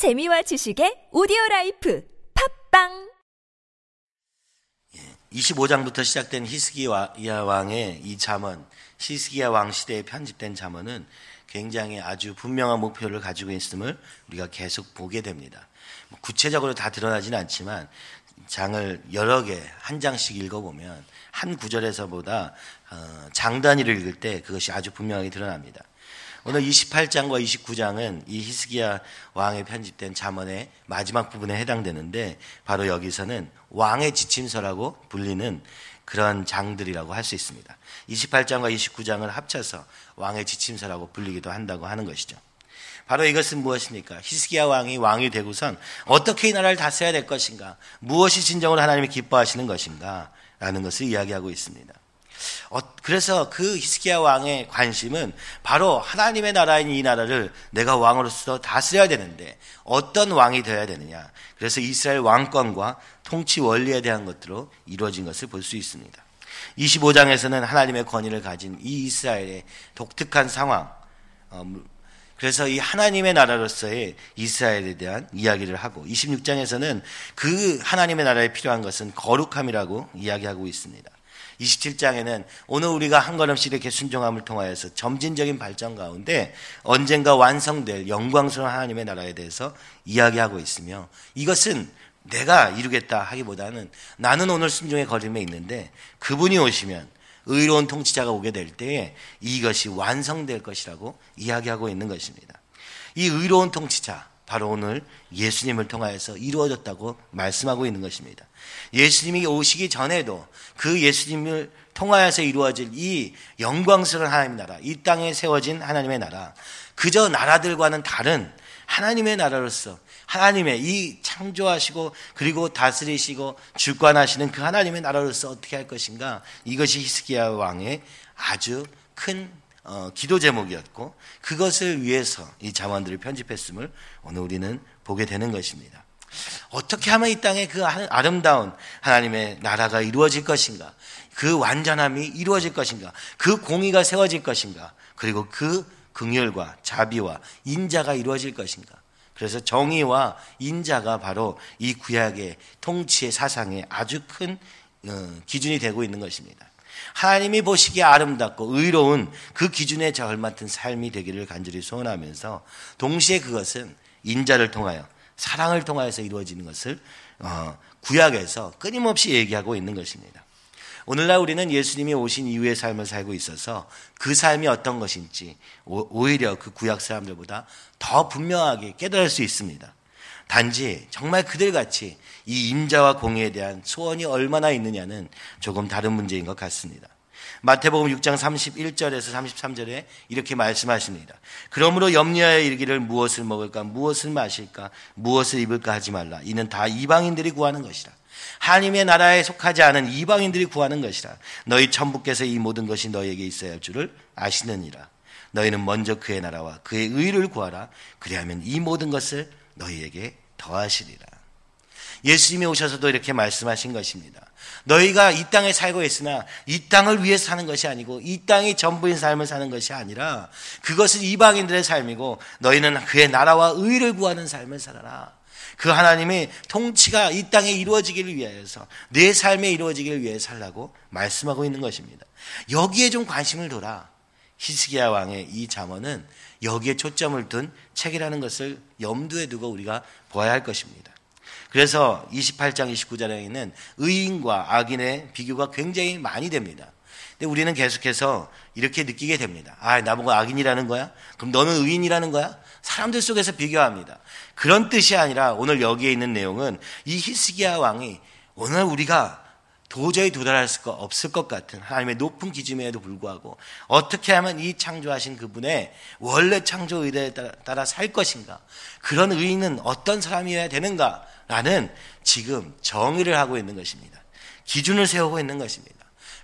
재미와 지식의 오디오 라이프 팟빵 25장부터 시작된 히스기야 왕의 이 잠언, 히스기야 왕 시대에 편집된 잠언은 굉장히 아주 분명한 목표를 가지고 있음을 우리가 계속 보게 됩니다. 뭐 구체적으로 다 드러나지는 않지만 장을 여러 개 한 장씩 읽어보면 한 구절에서보다 어, 장 단위를 읽을 때 그것이 아주 분명하게 드러납니다. 오늘 28장과 29장은 이 히스기야 왕에 편집된 잠언의 마지막 부분에 해당되는데 바로 여기서는 왕의 지침서라고 불리는 그런 장들이라고 할 수 있습니다. 28장과 29장을 합쳐서 왕의 지침서라고 불리기도 한다고 하는 것이죠. 바로 이것은 무엇입니까? 히스기야 왕이 왕이 되고선 어떻게 이 나라를 다스려야 될 것인가? 무엇이 진정으로 하나님이 기뻐하시는 것인가? 라는 것을 이야기하고 있습니다. 어, 그래서 그 히스기야 왕의 관심은 바로 하나님의 나라인 이 나라를 내가 왕으로서 다스려야 되는데 어떤 왕이 되어야 되느냐. 그래서 이스라엘 왕권과 통치 원리에 대한 것들로 이루어진 것을 볼 수 있습니다. 25장에서는 하나님의 권위를 가진 이 이스라엘의 독특한 상황, 어, 그래서 이 하나님의 나라로서의 이스라엘에 대한 이야기를 하고 26장에서는 그 하나님의 나라에 필요한 것은 거룩함이라고 이야기하고 있습니다. 27장에는 오늘 우리가 한 걸음씩 이렇게 순종함을 통하여서 점진적인 발전 가운데 언젠가 완성될 영광스러운 하나님의 나라에 대해서 이야기하고 있으며 이것은 내가 이루겠다 하기보다는 나는 오늘 순종의 걸음에 있는데 그분이 오시면 의로운 통치자가 오게 될 때에 이것이 완성될 것이라고 이야기하고 있는 것입니다. 이 의로운 통치자, 바로 오늘 예수님을 통하여서 이루어졌다고 말씀하고 있는 것입니다. 예수님이 오시기 전에도 그 예수님을 통하여서 이루어질 이 영광스러운 하나님의 나라, 이 땅에 세워진 하나님의 나라, 그저 나라들과는 다른 하나님의 나라로서 하나님의 이 창조하시고 그리고 다스리시고 주관하시는 그 하나님의 나라로서 어떻게 할 것인가 이것이 히스기야 왕의 아주 큰 어, 기도 제목이었고 그것을 위해서 이 자문들을 편집했음을 오늘 우리는 보게 되는 것입니다. 어떻게 하면 이 땅에 그 아름다운 하나님의 나라가 이루어질 것인가? 그 완전함이 이루어질 것인가? 그 공의가 세워질 것인가? 그리고 그 긍휼과 자비와 인자가 이루어질 것인가? 그래서 정의와 인자가 바로 이 구약의 통치의 사상의 아주 큰 어, 기준이 되고 있는 것입니다. 하나님이 보시기에 아름답고 의로운 그 기준에 절맞은 삶이 되기를 간절히 소원하면서 동시에 그것은 인자를 통하여 사랑을 통하여서 이루어지는 것을 어, 구약에서 끊임없이 얘기하고 있는 것입니다. 오늘날 우리는 예수님이 오신 이후의 삶을 살고 있어서 그 삶이 어떤 것인지 오히려 그 구약 사람들보다 더 분명하게 깨달을 수 있습니다. 단지 정말 그들같이 이 임자와 공의에 대한 소원이 얼마나 있느냐는 조금 다른 문제인 것 같습니다. 마태복음 6장 31절에서 33절에 이렇게 말씀하십니다. 그러므로 염려하여 이르기를 무엇을 먹을까, 무엇을 마실까, 무엇을 입을까 하지 말라. 이는 다 이방인들이 구하는 것이라. 하나님의 나라에 속하지 않은 이방인들이 구하는 것이라. 너희 천부께서 이 모든 것이 너희에게 있어야 할 줄을 아시느니라. 너희는 먼저 그의 나라와 그의 의를 구하라. 그리하면 이 모든 것을 너희에게 더하시리라. 예수님이 오셔서도 이렇게 말씀하신 것입니다. 너희가 이 땅에 살고 있으나 이 땅을 위해서 사는 것이 아니고 이 땅이 전부인 삶을 사는 것이 아니라 그것은 이방인들의 삶이고 너희는 그의 나라와 의를 구하는 삶을 살아라. 그 하나님의 통치가 이 땅에 이루어지기를 위하여서 내 삶에 이루어지기를 위해 살라고 말씀하고 있는 것입니다. 여기에 좀 관심을 둬라. 히스기야 왕의 이 잠언은 여기에 초점을 둔 책이라는 것을 염두에 두고 우리가 보아야 할 것입니다. 그래서 28장 29장에는 의인과 악인의 비교가 굉장히 많이 됩니다. 근데 우리는 계속해서 이렇게 느끼게 됩니다. 아, 나보고 악인이라는 거야? 그럼 너는 의인이라는 거야? 사람들 속에서 비교합니다. 그런 뜻이 아니라 오늘 여기에 있는 내용은 이 히스기야 왕이 오늘 우리가 도저히 도달할 수가 없을 것 같은 하나님의 높은 기준에도 불구하고 어떻게 하면 이 창조하신 그분의 원래 창조 의도에 따라, 따라 살 것인가? 그런 의인은 어떤 사람이어야 되는가? 라는 지금 정의를 하고 있는 것입니다. 기준을 세우고 있는 것입니다.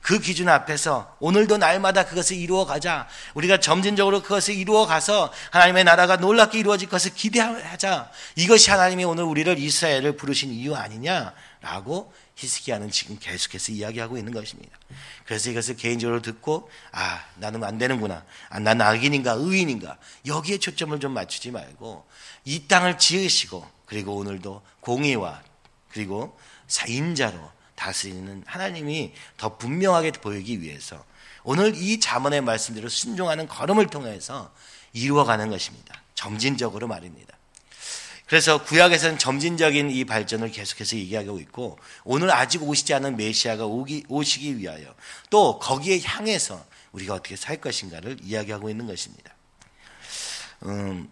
그 기준 앞에서 오늘도 날마다 그것을 이루어 가자. 우리가 점진적으로 그것을 이루어 가서 하나님의 나라가 놀랍게 이루어질 것을 기대하자. 이것이 하나님이 오늘 우리를 이스라엘을 부르신 이유 아니냐라는 라고 히스기야는 지금 계속해서 이야기하고 있는 것입니다. 그래서 이것을 개인적으로 듣고 아 나는 안 되는구나. 아, 난 악인인가 의인인가 여기에 초점을 좀 맞추지 말고 이 땅을 지으시고 그리고 오늘도 공의와 그리고 인자로 다스리는 하나님이 더 분명하게 보이기 위해서 오늘 이 자문의 말씀대로 순종하는 걸음을 통해서 이루어가는 것입니다. 점진적으로 말입니다. 그래서 구약에서는 점진적인 이 발전을 계속해서 얘기하고 있고 오늘 아직 오시지 않은 메시아가 오기, 오시기 위하여 또 거기에 향해서 우리가 어떻게 살 것인가를 이야기하고 있는 것입니다. 음,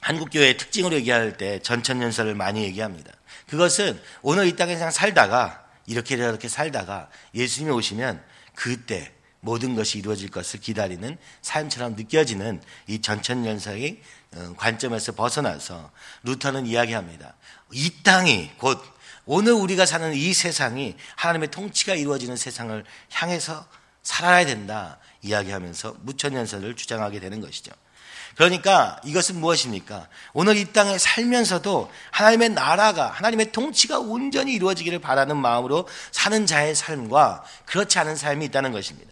한국교회의 특징으로 얘기할 때 전천연설을 많이 얘기합니다. 그것은 오늘 이 땅에 그냥 살다가 이렇게 이렇게 살다가 예수님이 오시면 그때 모든 것이 이루어질 것을 기다리는 삶처럼 느껴지는 이 전천연설의 어, 관점에서 벗어나서 루터는 이야기합니다. 이 땅이 곧 오늘 우리가 사는 이 세상이 하나님의 통치가 이루어지는 세상을 향해서 살아야 된다 이야기하면서 무천연설을 주장하게 되는 것이죠. 그러니까 이것은 무엇입니까? 오늘 이 땅에 살면서도 하나님의 나라가, 하나님의 통치가 온전히 이루어지기를 바라는 마음으로 사는 자의 삶과 그렇지 않은 삶이 있다는 것입니다.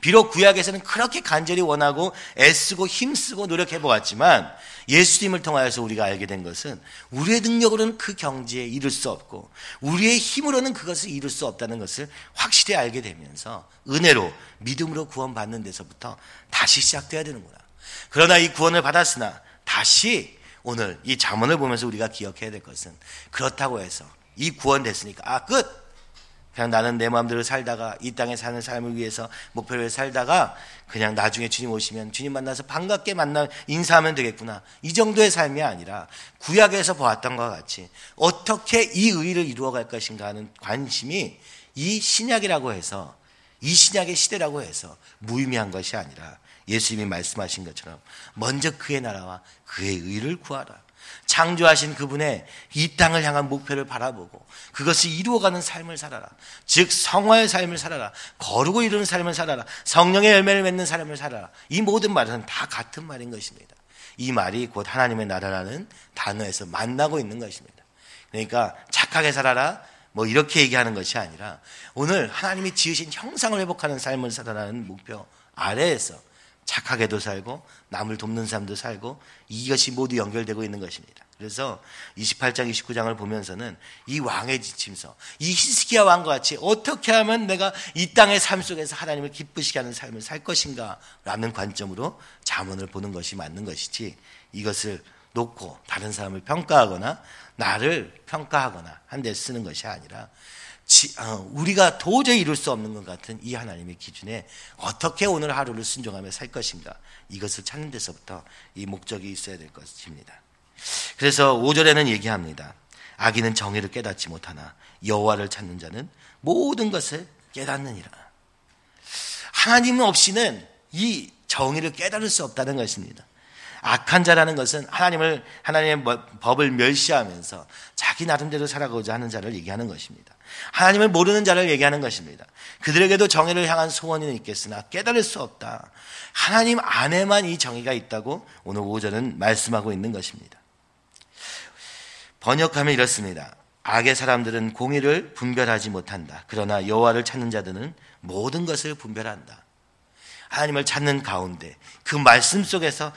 비록 구약에서는 그렇게 간절히 원하고 애쓰고 힘쓰고 노력해 보았지만 예수님을 통하여서 우리가 알게 된 것은 우리의 능력으로는 그 경지에 이를 수 없고 우리의 힘으로는 그것을 이룰 수 없다는 것을 확실히 알게 되면서 은혜로 믿음으로 구원받는 데서부터 다시 시작돼야 되는구나. 그러나 이 구원을 받았으나 다시 오늘 이 잠언을 보면서 우리가 기억해야 될 것은 그렇다고 해서 이 구원 됐으니까 아 끝. 그냥 나는 내 마음대로 살다가 이 땅에 사는 삶을 위해서 목표를 살다가 그냥 나중에 주님 오시면 주님 만나서 반갑게 만나 인사하면 되겠구나. 이 정도의 삶이 아니라 구약에서 보았던 것 같이 어떻게 이 의를 이루어갈 것인가 하는 관심이 이 신약이라고 해서 이 신약의 시대라고 해서 무의미한 것이 아니라 예수님이 말씀하신 것처럼 먼저 그의 나라와 그의 의를 구하라. 창조하신 그분의 이 땅을 향한 목표를 바라보고 그것을 이루어가는 삶을 살아라. 즉 성화의 삶을 살아라. 거르고 이루는 삶을 살아라. 성령의 열매를 맺는 삶을 살아라. 이 모든 말은 다 같은 말인 것입니다. 이 말이 곧 하나님의 나라라는 단어에서 만나고 있는 것입니다. 그러니까 착하게 살아라. 뭐 이렇게 얘기하는 것이 아니라 오늘 하나님이 지으신 형상을 회복하는 삶을 살아라는 목표 아래에서 착하게도 살고 남을 돕는 삶도 살고 이것이 모두 연결되고 있는 것입니다. 그래서 28장 29장을 보면서는 이 왕의 지침서 이 히스기야 왕과 같이 어떻게 하면 내가 이 땅의 삶 속에서 하나님을 기쁘시게 하는 삶을 살 것인가 라는 관점으로 자문을 보는 것이 맞는 것이지 이것을 놓고 다른 사람을 평가하거나 나를 평가하거나 한 데 쓰는 것이 아니라 어, 우리가 도저히 이룰 수 없는 것 같은 이 하나님의 기준에 어떻게 오늘 하루를 순종하며 살 것인가 이것을 찾는 데서부터 이 목적이 있어야 될 것입니다. 그래서 5절에는 얘기합니다. 악인은 정의를 깨닫지 못하나 여호와를 찾는 자는 모든 것을 깨닫느니라. 하나님 없이는 이 정의를 깨달을 수 없다는 것입니다. 악한 자라는 것은 하나님을 하나님의 법을 멸시하면서 자기 나름대로 살아가고자 하는 자를 얘기하는 것입니다. 하나님을 모르는 자를 얘기하는 것입니다. 그들에게도 정의를 향한 소원이 있겠으나 깨달을 수 없다. 하나님 안에만 이 정의가 있다고 오늘 5절은 말씀하고 있는 것입니다. 번역하면 이렇습니다. 악의 사람들은 공의를 분별하지 못한다. 그러나 여호와를 찾는 자들은 모든 것을 분별한다. 하나님을 찾는 가운데 그 말씀 속에서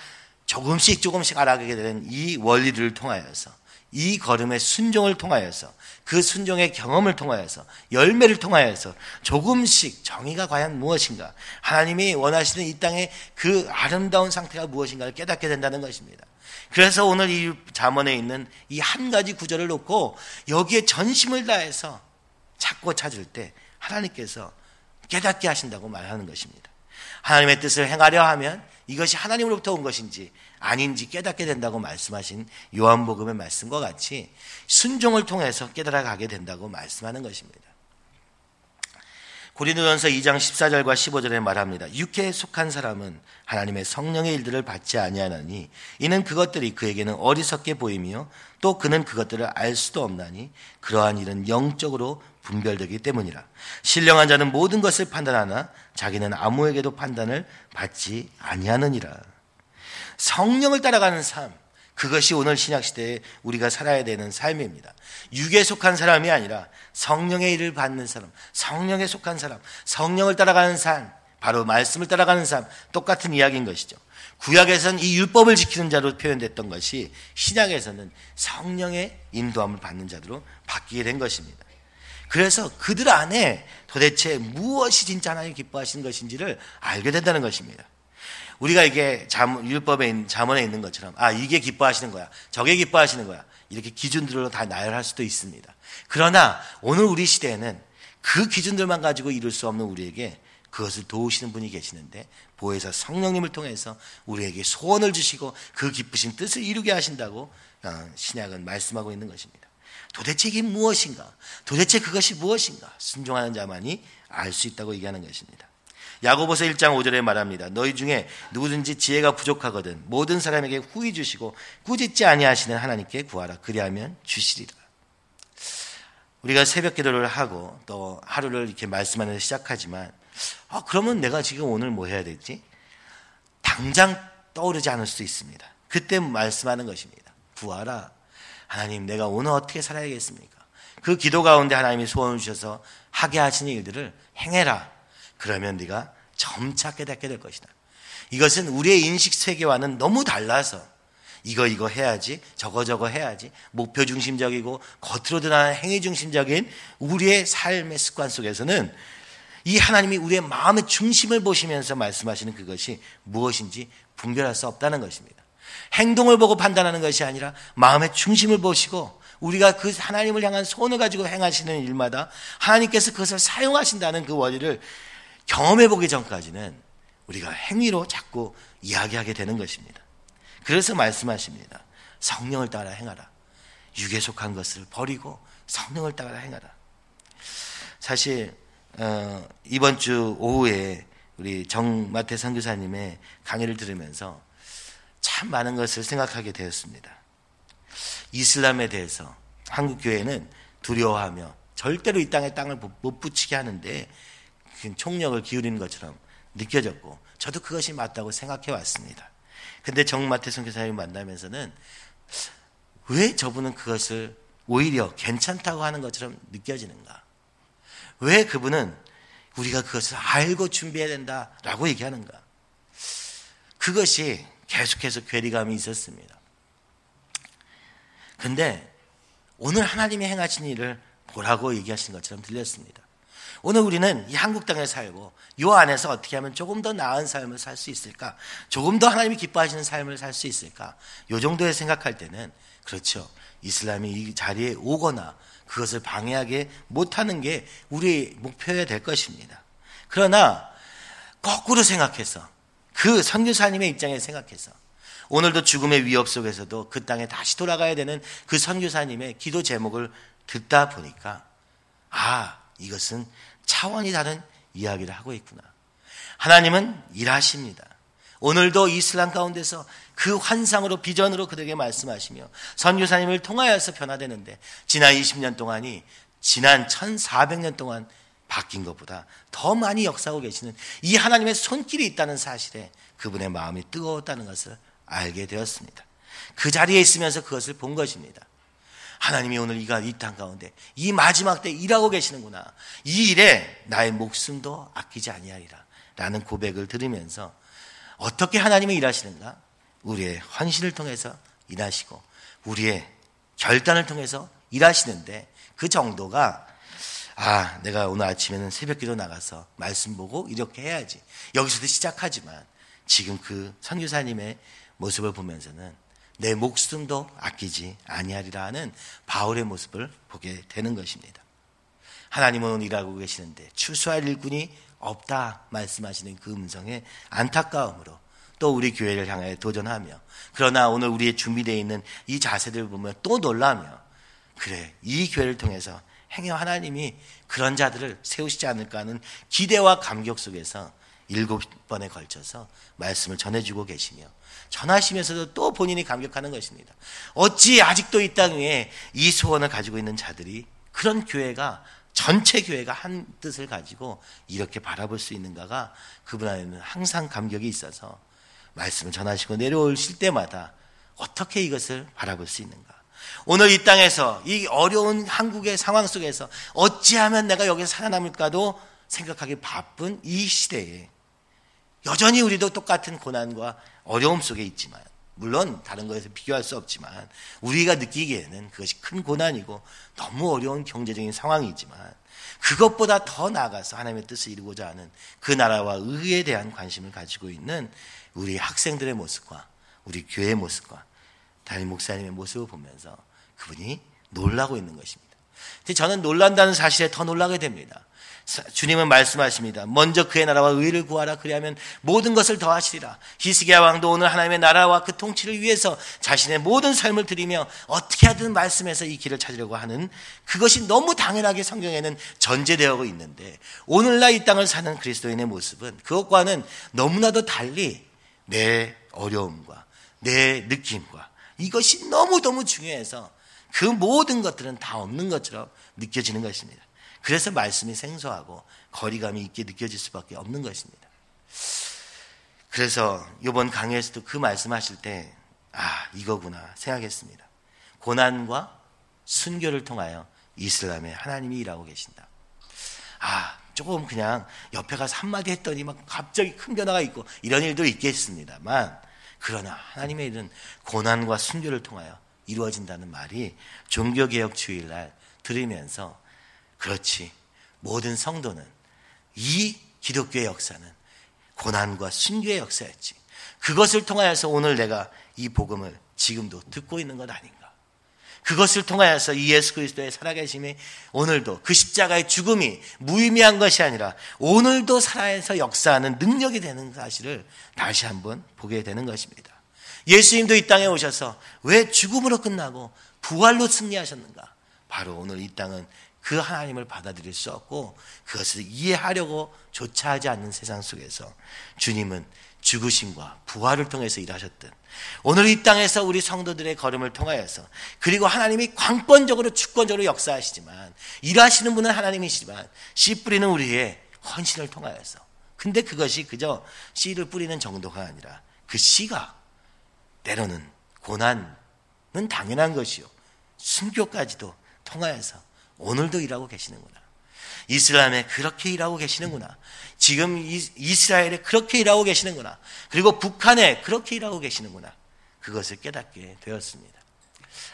조금씩 조금씩 알아가게 되는 이 원리를 통하여서 이 걸음의 순종을 통하여서 그 순종의 경험을 통하여서 열매를 통하여서 조금씩 정의가 과연 무엇인가 하나님이 원하시는 이 땅의 그 아름다운 상태가 무엇인가를 깨닫게 된다는 것입니다. 그래서 오늘 이 잠언에 있는 이 한 가지 구절을 놓고 여기에 전심을 다해서 찾고 찾을 때 하나님께서 깨닫게 하신다고 말하는 것입니다. 하나님의 뜻을 행하려 하면 이것이 하나님으로부터 온 것인지 아닌지 깨닫게 된다고 말씀하신 요한복음의 말씀과 같이 순종을 통해서 깨달아 가게 된다고 말씀하는 것입니다. 고린도전서 2장 14절과 15절에 말합니다. 육체에 속한 사람은 하나님의 성령의 일들을 받지 아니하나니 이는 그것들이 그에게는 어리석게 보이며 또 그는 그것들을 알 수도 없나니 그러한 일은 영적으로 분별되기 때문이라. 신령한 자는 모든 것을 판단하나 자기는 아무에게도 판단을 받지 아니하느니라. 성령을 따라가는 삶, 그것이 오늘 신약 시대에 우리가 살아야 되는 삶입니다. 육에 속한 사람이 아니라 성령의 일을 받는 사람, 성령에 속한 사람, 성령을 따라가는 삶, 바로 말씀을 따라가는 삶, 똑같은 이야기인 것이죠. 구약에서는 이 율법을 지키는 자로 표현됐던 것이 신약에서는 성령의 인도함을 받는 자로 바뀌게 된 것입니다. 그래서 그들 안에 도대체 무엇이 진짜 하나님 기뻐하시는 것인지를 알게 된다는 것입니다. 우리가 이게 잠, 율법에 있는, 잠언에 있는 것처럼 아 이게 기뻐하시는 거야 저게 기뻐하시는 거야 이렇게 기준들로 다 나열할 수도 있습니다. 그러나 오늘 우리 시대에는 그 기준들만 가지고 이룰 수 없는 우리에게 그것을 도우시는 분이 계시는데 보혜사 성령님을 통해서 우리에게 소원을 주시고 그 기쁘신 뜻을 이루게 하신다고 어, 신약은 말씀하고 있는 것입니다. 도대체 이게 무엇인가? 도대체 그것이 무엇인가? 순종하는 자만이 알 수 있다고 얘기하는 것입니다. 야고보서 1장 5절에 말합니다. 너희 중에 누구든지 지혜가 부족하거든 모든 사람에게 후히 주시고 꾸짖지 아니하시는 하나님께 구하라. 그리하면 주시리라. 우리가 새벽 기도를 하고 또 하루를 이렇게 말씀하면서 시작하지만 아, 그러면 내가 지금 오늘 뭐 해야 되지? 당장 떠오르지 않을 수도 있습니다. 그때 말씀하는 것입니다. 구하라. 하나님, 내가 오늘 어떻게 살아야겠습니까? 그 기도 가운데 하나님이 소원을 주셔서 하게 하시는 일들을 행해라. 그러면 네가 점차 깨닫게 될 것이다. 이것은 우리의 인식 세계와는 너무 달라서 이거 이거 해야지 저거 저거 해야지 목표 중심적이고 겉으로 드러나는 행위 중심적인 우리의 삶의 습관 속에서는 이 하나님이 우리의 마음의 중심을 보시면서 말씀하시는 그것이 무엇인지 분별할 수 없다는 것입니다. 행동을 보고 판단하는 것이 아니라 마음의 중심을 보시고 우리가 그 하나님을 향한 손을 가지고 행하시는 일마다 하나님께서 그것을 사용하신다는 그 원리를 경험해 보기 전까지는 우리가 행위로 자꾸 이야기하게 되는 것입니다. 그래서 말씀하십니다. 성령을 따라 행하라. 육에 속한 것을 버리고 성령을 따라 행하라. 사실 어, 이번 주 오후에 우리 정마태 선교사님의 강의를 들으면서 참 많은 것을 생각하게 되었습니다. 이슬람에 대해서 한국 교회는 두려워하며 절대로 이 땅에 땅을 못 붙이게 하는데 총력을 기울이는 것처럼 느껴졌고 저도 그것이 맞다고 생각해 왔습니다. 근데 정마태 선교사님 만나면서는 왜 저분은 그것을 오히려 괜찮다고 하는 것처럼 느껴지는가? 왜 그분은 우리가 그것을 알고 준비해야 된다라고 얘기하는가? 그것이 계속해서 괴리감이 있었습니다. 근데 오늘 하나님이 행하신 일을 보라고 얘기하신 것처럼 들렸습니다. 오늘 우리는 이 한국 땅에 살고 이 안에서 어떻게 하면 조금 더 나은 삶을 살 수 있을까? 조금 더 하나님이 기뻐하시는 삶을 살 수 있을까? 이 정도에 생각할 때는 그렇죠. 이슬람이 이 자리에 오거나 그것을 방해하게 못하는 게 우리의 목표여야 될 것입니다. 그러나 거꾸로 생각해서 그 선교사님의 입장에 생각해서 오늘도 죽음의 위협 속에서도 그 땅에 다시 돌아가야 되는 그 선교사님의 기도 제목을 듣다 보니까 아 이것은 차원이 다른 이야기를 하고 있구나. 하나님은 일하십니다. 오늘도 이슬람 가운데서 그 환상으로 비전으로 그들에게 말씀하시며 선교사님을 통하여서 변화되는데 지난 20년 동안이 지난 1400년 동안 바뀐 것보다 더 많이 역사하고 계시는 이 하나님의 손길이 있다는 사실에 그분의 마음이 뜨거웠다는 것을 알게 되었습니다. 그 자리에 있으면서 그것을 본 것입니다. 하나님이 오늘 이가 이 땅 가운데 이 마지막 때 일하고 계시는구나. 이 일에 나의 목숨도 아끼지 아니하리라. 라는 고백을 들으면서 어떻게 하나님이 일하시는가? 우리의 헌신을 통해서 일하시고 우리의 결단을 통해서 일하시는데 그 정도가 아, 내가 오늘 아침에는 새벽 기도 나가서 말씀 보고 이렇게 해야지. 여기서도 시작하지만 지금 그 선교사님의 모습을 보면서는 내 목숨도 아끼지 아니하리라 하는 바울의 모습을 보게 되는 것입니다. 하나님은 일하고 계시는데 추수할 일꾼이 없다 말씀하시는 그 음성에 안타까움으로 또 우리 교회를 향해 도전하며 그러나 오늘 우리의 준비되어 있는 이 자세들을 보면 또 놀라며 그래 이 교회를 통해서 행여 하나님이 그런 자들을 세우시지 않을까 하는 기대와 감격 속에서 일곱 번에 걸쳐서 말씀을 전해주고 계시며 전하시면서도 또 본인이 감격하는 것입니다. 어찌 아직도 이땅 위에 이 소원을 가지고 있는 자들이 그런 교회가 전체 교회가 한 뜻을 가지고 이렇게 바라볼 수 있는가가 그분 안에는 항상 감격이 있어서 말씀을 전하시고 내려오실 때마다 어떻게 이것을 바라볼 수 있는가? 오늘 이 땅에서 이 어려운 한국의 상황 속에서 어찌하면 내가 여기서 살아남을까도 생각하기 바쁜 이 시대에 여전히 우리도 똑같은 고난과 어려움 속에 있지만 물론 다른 것에서 비교할 수 없지만 우리가 느끼기에는 그것이 큰 고난이고 너무 어려운 경제적인 상황이지만 그것보다 더 나아가서 하나님의 뜻을 이루고자 하는 그 나라와 의에 대한 관심을 가지고 있는 우리 학생들의 모습과 우리 교회의 모습과 담임 목사님의 모습을 보면서 그분이 놀라고 있는 것입니다. 저는 놀란다는 사실에 더 놀라게 됩니다. 주님은 말씀하십니다. 먼저 그의 나라와 의를 구하라 그리하면 모든 것을 더하시리라. 히스기야 왕도 오늘 하나님의 나라와 그 통치를 위해서 자신의 모든 삶을 드리며 어떻게 하든 말씀해서 이 길을 찾으려고 하는 그것이 너무 당연하게 성경에는 전제되어 있는데 오늘날 이 땅을 사는 그리스도인의 모습은 그것과는 너무나도 달리 내 어려움과 내 느낌과 이것이 너무너무 중요해서 그 모든 것들은 다 없는 것처럼 느껴지는 것입니다. 그래서 말씀이 생소하고 거리감이 있게 느껴질 수밖에 없는 것입니다. 그래서 이번 강의에서도 그 말씀하실 때, 아, 이거구나 생각했습니다. 고난과 순교를 통하여 이슬람의 하나님이 일하고 계신다. 아, 조금 그냥 옆에 가서 한마디 했더니 막 갑자기 큰 변화가 있고 이런 일도 있겠습니다만, 그러나 하나님의 일은 고난과 순교를 통하여 이루어진다는 말이 종교개혁 주일날 들으면서 그렇지. 모든 성도는 이 기독교의 역사는 고난과 순교의 역사였지. 그것을 통하여서 오늘 내가 이 복음을 지금도 듣고 있는 것 아닌가. 그것을 통하여서 이 예수 그리스도의 살아계심이 오늘도 그 십자가의 죽음이 무의미한 것이 아니라 오늘도 살아서 역사하는 능력이 되는 사실을 다시 한번 보게 되는 것입니다. 예수님도 이 땅에 오셔서 왜 죽음으로 끝나고 부활로 승리하셨는가? 바로 오늘 이 땅은 그 하나님을 받아들일 수 없고 그것을 이해하려고 조차 하지 않는 세상 속에서 주님은 죽으심과 부활을 통해서 일하셨던 오늘 이 땅에서 우리 성도들의 걸음을 통하여서 그리고 하나님이 광권적으로 주권적으로 역사하시지만 일하시는 분은 하나님이시지만 씨 뿌리는 우리의 헌신을 통하여서 근데 그것이 그저 씨를 뿌리는 정도가 아니라 그 씨가 때로는 고난은 당연한 것이요. 순교까지도 통하여서 오늘도 일하고 계시는구나. 이슬람에 그렇게 일하고 계시는구나. 지금 이스라엘에 그렇게 일하고 계시는구나. 그리고 북한에 그렇게 일하고 계시는구나. 그것을 깨닫게 되었습니다.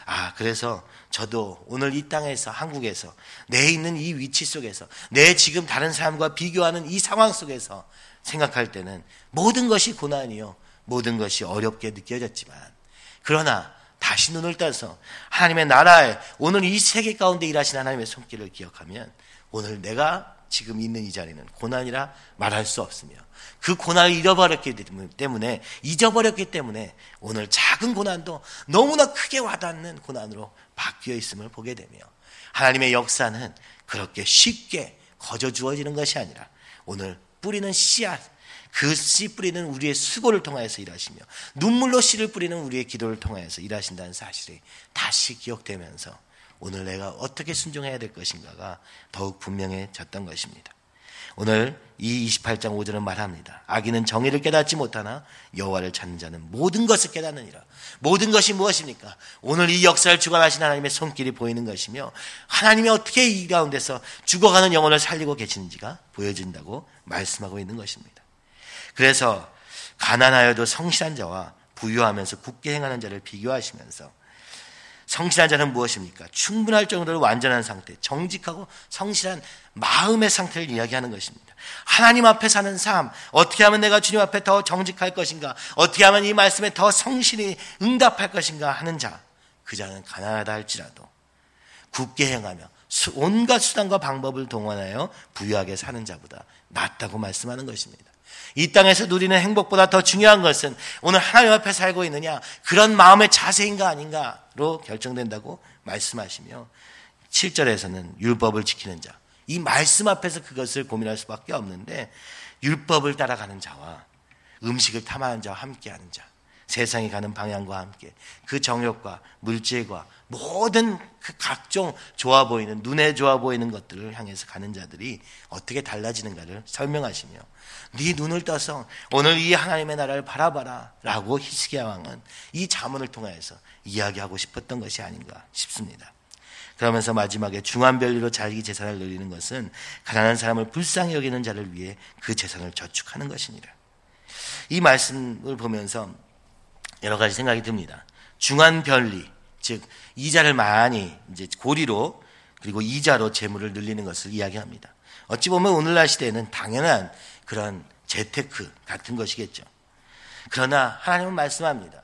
아, 그래서 저도 오늘 이 땅에서, 한국에서, 내 있는 이 위치 속에서, 내 지금 다른 사람과 비교하는 이 상황 속에서 생각할 때는 모든 것이 고난이요. 모든 것이 어렵게 느껴졌지만, 그러나 다시 눈을 떠서 하나님의 나라에 오늘 이 세계 가운데 일하신 하나님의 손길을 기억하면 오늘 내가 지금 있는 이 자리는 고난이라 말할 수 없으며 그 고난을 잃어버렸기 때문에 잊어버렸기 때문에 오늘 작은 고난도 너무나 크게 와닿는 고난으로 바뀌어 있음을 보게 되며 하나님의 역사는 그렇게 쉽게 거저 주어지는 것이 아니라 오늘 뿌리는 씨앗 그 씨 뿌리는 우리의 수고를 통하여서 일하시며 눈물로 씨를 뿌리는 우리의 기도를 통하여서 일하신다는 사실이 다시 기억되면서 오늘 내가 어떻게 순종해야 될 것인가가 더욱 분명해졌던 것입니다. 오늘 이 28장 5절은 말합니다. 아기는 정의를 깨닫지 못하나 여호와를 찾는 자는 모든 것을 깨닫느니라. 모든 것이 무엇입니까? 오늘 이 역사를 주관하신 하나님의 손길이 보이는 것이며 하나님이 어떻게 이 가운데서 죽어가는 영혼을 살리고 계시는지가 보여진다고 말씀하고 있는 것입니다. 그래서 가난하여도 성실한 자와 부유하면서 굳게 행하는 자를 비교하시면서 성실한 자는 무엇입니까? 충분할 정도로 완전한 상태, 정직하고 성실한 마음의 상태를 이야기하는 것입니다. 하나님 앞에 사는 삶, 어떻게 하면 내가 주님 앞에 더 정직할 것인가? 어떻게 하면 이 말씀에 더 성실히 응답할 것인가 하는 자. 그 자는 가난하다 할지라도 굳게 행하며 온갖 수단과 방법을 동원하여 부유하게 사는 자보다 낫다고 말씀하는 것입니다. 이 땅에서 누리는 행복보다 더 중요한 것은 오늘 하나님 앞에 살고 있느냐 그런 마음의 자세인가 아닌가로 결정된다고 말씀하시며 7절에서는 율법을 지키는 자. 이 말씀 앞에서 그것을 고민할 수밖에 없는데 율법을 따라가는 자와 음식을 탐하는 자와 함께하는 자. 세상이 가는 방향과 함께 그 정욕과 물질과 모든 그 각종 좋아 보이는 눈에 좋아 보이는 것들을 향해서 가는 자들이 어떻게 달라지는가를 설명하시며 네 눈을 떠서 오늘 이 하나님의 나라를 바라봐라라고 히스기야 왕은 이 자문을 통하여서 이야기하고 싶었던 것이 아닌가 싶습니다. 그러면서 마지막에 중한 별리로 자기 재산을 늘리는 것은 가난한 사람을 불쌍히 여기는 자를 위해 그 재산을 저축하는 것이니라. 이 말씀을 보면서 여러 가지 생각이 듭니다. 중한 별리, 즉 이자를 많이 이제 고리로 그리고 이자로 재물을 늘리는 것을 이야기합니다. 어찌 보면 오늘날 시대에는 당연한 그런 재테크 같은 것이겠죠. 그러나 하나님은 말씀합니다.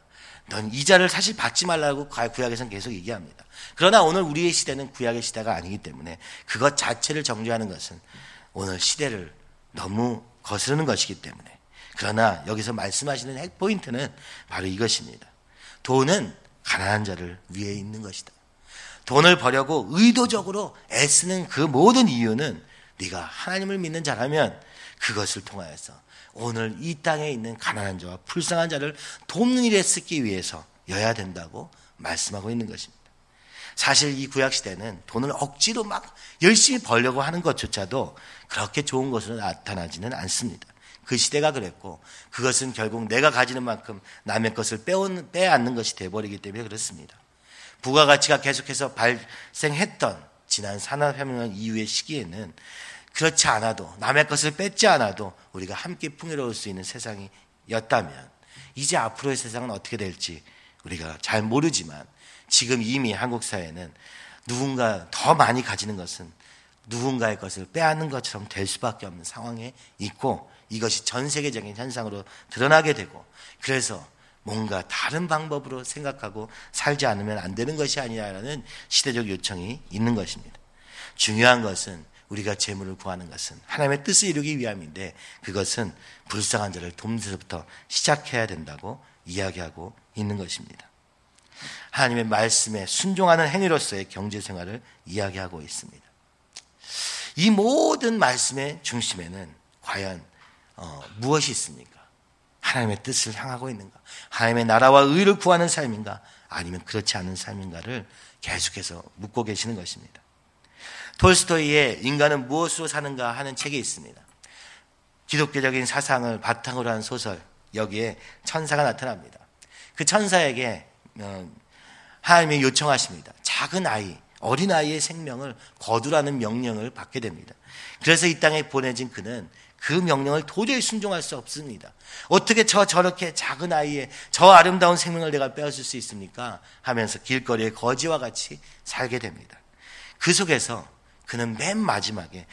넌 이자를 사실 받지 말라고 구약에서는 계속 얘기합니다. 그러나 오늘 우리의 시대는 구약의 시대가 아니기 때문에 그것 자체를 정죄하는 것은 오늘 시대를 너무 거스르는 것이기 때문에 그러나 여기서 말씀하시는 핵포인트는 바로 이것입니다. 돈은 가난한 자를 위해 있는 것이다. 돈을 벌려고 의도적으로 애쓰는 그 모든 이유는 네가 하나님을 믿는 자라면 그것을 통하여서 오늘 이 땅에 있는 가난한 자와 불쌍한 자를 돕는 일에 쓰기 위해서여야 된다고 말씀하고 있는 것입니다. 사실 이 구약 시대는 돈을 억지로 막 열심히 벌려고 하는 것조차도 그렇게 좋은 것으로 나타나지는 않습니다. 그 시대가 그랬고 그것은 결국 내가 가지는 만큼 남의 것을 빼온, 빼앗는 것이 돼버리기 때문에 그렇습니다. 부가가치가 계속해서 발생했던 지난 산업혁명 이후의 시기에는 그렇지 않아도 남의 것을 뺏지 않아도 우리가 함께 풍요로울 수 있는 세상이었다면 이제 앞으로의 세상은 어떻게 될지 우리가 잘 모르지만 지금 이미 한국 사회는 누군가 더 많이 가지는 것은 누군가의 것을 빼앗는 것처럼 될 수밖에 없는 상황에 있고 이것이 전 세계적인 현상으로 드러나게 되고 그래서 뭔가 다른 방법으로 생각하고 살지 않으면 안 되는 것이 아니라는 시대적 요청이 있는 것입니다. 중요한 것은 우리가 재물을 구하는 것은 하나님의 뜻을 이루기 위함인데 그것은 불쌍한 자를 돕는 데서부터 시작해야 된다고 이야기하고 있는 것입니다. 하나님의 말씀에 순종하는 행위로서의 경제 생활을 이야기하고 있습니다. 이 모든 말씀의 중심에는 과연 어, 무엇이 있습니까? 하나님의 뜻을 향하고 있는가? 하나님의 나라와 의를 구하는 삶인가? 아니면 그렇지 않은 삶인가를 계속해서 묻고 계시는 것입니다. 톨스토이의 인간은 무엇으로 사는가 하는 책이 있습니다. 기독교적인 사상을 바탕으로 한 소설, 여기에 천사가 나타납니다. 그 천사에게 어, 하나님이 요청하십니다. 작은 아이, 어린 아이의 생명을 거두라는 명령을 받게 됩니다. 그래서 이 땅에 보내진 그는 그 명령을 도저히 순종할 수 없습니다. 어떻게 저 저렇게 작은 아이의 저 아름다운 생명을 내가 빼앗을 수 있습니까? 하면서 길거리에 거지와 같이 살게 됩니다. 그 속에서 그는 맨 마지막에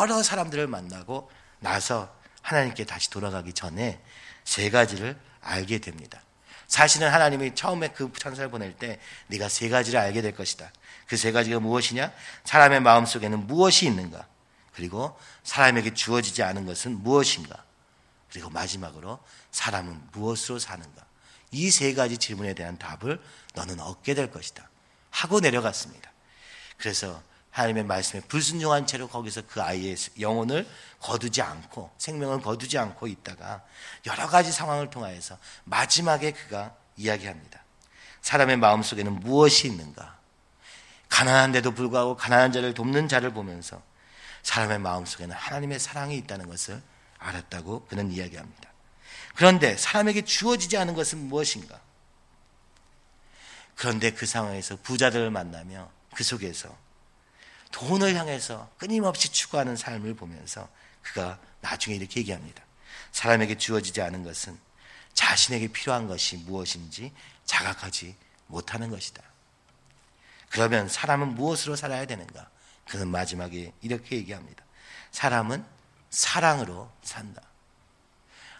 여러 사람들을 만나고 나서 하나님께 다시 돌아가기 전에 세 가지를 알게 됩니다. 사실은 하나님이 처음에 그 천사를 보낼 때 네가 세 가지를 알게 될 것이다. 그 세 가지가 무엇이냐? 사람의 마음 속에는 무엇이 있는가? 그리고 사람에게 주어지지 않은 것은 무엇인가? 그리고 마지막으로 사람은 무엇으로 사는가? 이 세 가지 질문에 대한 답을 너는 얻게 될 것이다. 하고 내려갔습니다. 그래서 하나님의 말씀에 불순종한 채로 거기서 그 아이의 영혼을 거두지 않고 생명을 거두지 않고 있다가 여러 가지 상황을 통하여서 마지막에 그가 이야기합니다. 사람의 마음속에는 무엇이 있는가? 가난한데도 불구하고 가난한 자를 돕는 자를 보면서 사람의 마음속에는 하나님의 사랑이 있다는 것을 알았다고 그는 이야기합니다. 그런데 사람에게 주어지지 않은 것은 무엇인가? 그런데 그 상황에서 부자들을 만나며 그 속에서 돈을 향해서 끊임없이 추구하는 삶을 보면서 그가 나중에 이렇게 얘기합니다. 사람에게 주어지지 않은 것은 자신에게 필요한 것이 무엇인지 자각하지 못하는 것이다. 그러면 사람은 무엇으로 살아야 되는가? 그는 마지막에 이렇게 얘기합니다. 사람은 사랑으로 산다.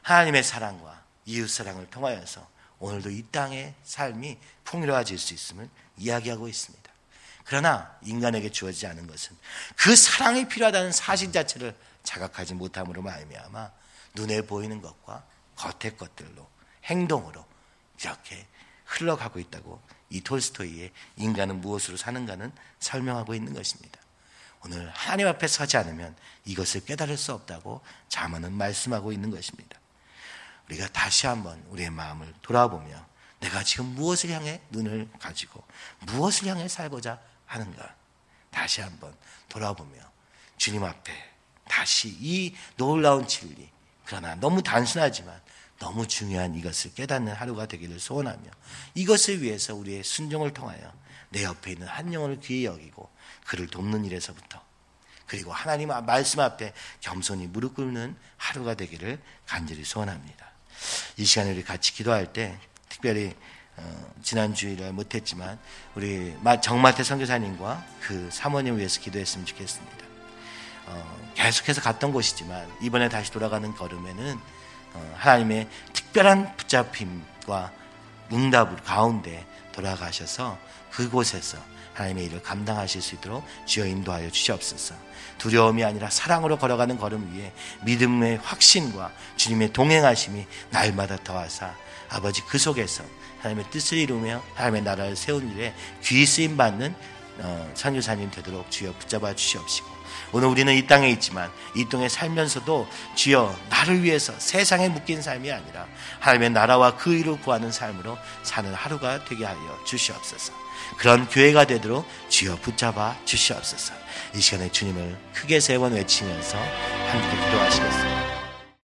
하나님의 사랑과 이웃 사랑을 통하여서 오늘도 이 땅의 삶이 풍요로워질 수 있음을 이야기하고 있습니다. 그러나 인간에게 주어지지 않은 것은 그 사랑이 필요하다는 사실 자체를 자각하지 못함으로 말미암아 눈에 보이는 것과 겉의 것들로 행동으로 이렇게 흘러가고 있다고 이 톨스토이의 인간은 무엇으로 사는가는 설명하고 있는 것입니다. 오늘 하나님 앞에 서지 않으면 이것을 깨달을 수 없다고 자문은 말씀하고 있는 것입니다. 우리가 다시 한번 우리의 마음을 돌아보며 내가 지금 무엇을 향해 눈을 가지고 무엇을 향해 살고자 하는가 다시 한번 돌아보며 주님 앞에 다시 이 놀라운 진리 그러나 너무 단순하지만 너무 중요한 이것을 깨닫는 하루가 되기를 소원하며 이것을 위해서 우리의 순종을 통하여 내 옆에 있는 한 영혼을 귀히 여기고 그를 돕는 일에서부터 그리고 하나님 말씀 앞에 겸손히 무릎 꿇는 하루가 되기를 간절히 소원합니다. 이 시간에 우리 같이 기도할 때 특별히 어, 지난 주일에 못했지만 우리 정마태 선교사님과 그 사모님 위해서 기도했으면 좋겠습니다. 어, 계속해서 갔던 곳이지만 이번에 다시 돌아가는 걸음에는 어, 하나님의 특별한 붙잡힘과 응답 가운데 돌아가셔서 그곳에서 하나님의 일을 감당하실 수 있도록 주여 인도하여 주시옵소서. 두려움이 아니라 사랑으로 걸어가는 걸음 위에 믿음의 확신과 주님의 동행하심이 날마다 더하사 아버지 그 속에서 하나님의 뜻을 이루며 하나님의 나라를 세운 일에 귀 쓰임 받는 어, 선교사님 되도록 주여 붙잡아 주시옵시고 오늘 우리는 이 땅에 있지만 이 땅에 살면서도 주여 나를 위해서 세상에 묶인 삶이 아니라 하나님의 나라와 그 일을 구하는 삶으로 사는 하루가 되게 하여 주시옵소서. 그런 교회가 되도록 주여 붙잡아 주시옵소서. 이 시간에 주님을 크게 세 번 외치면서 함께 기도하시겠습니다.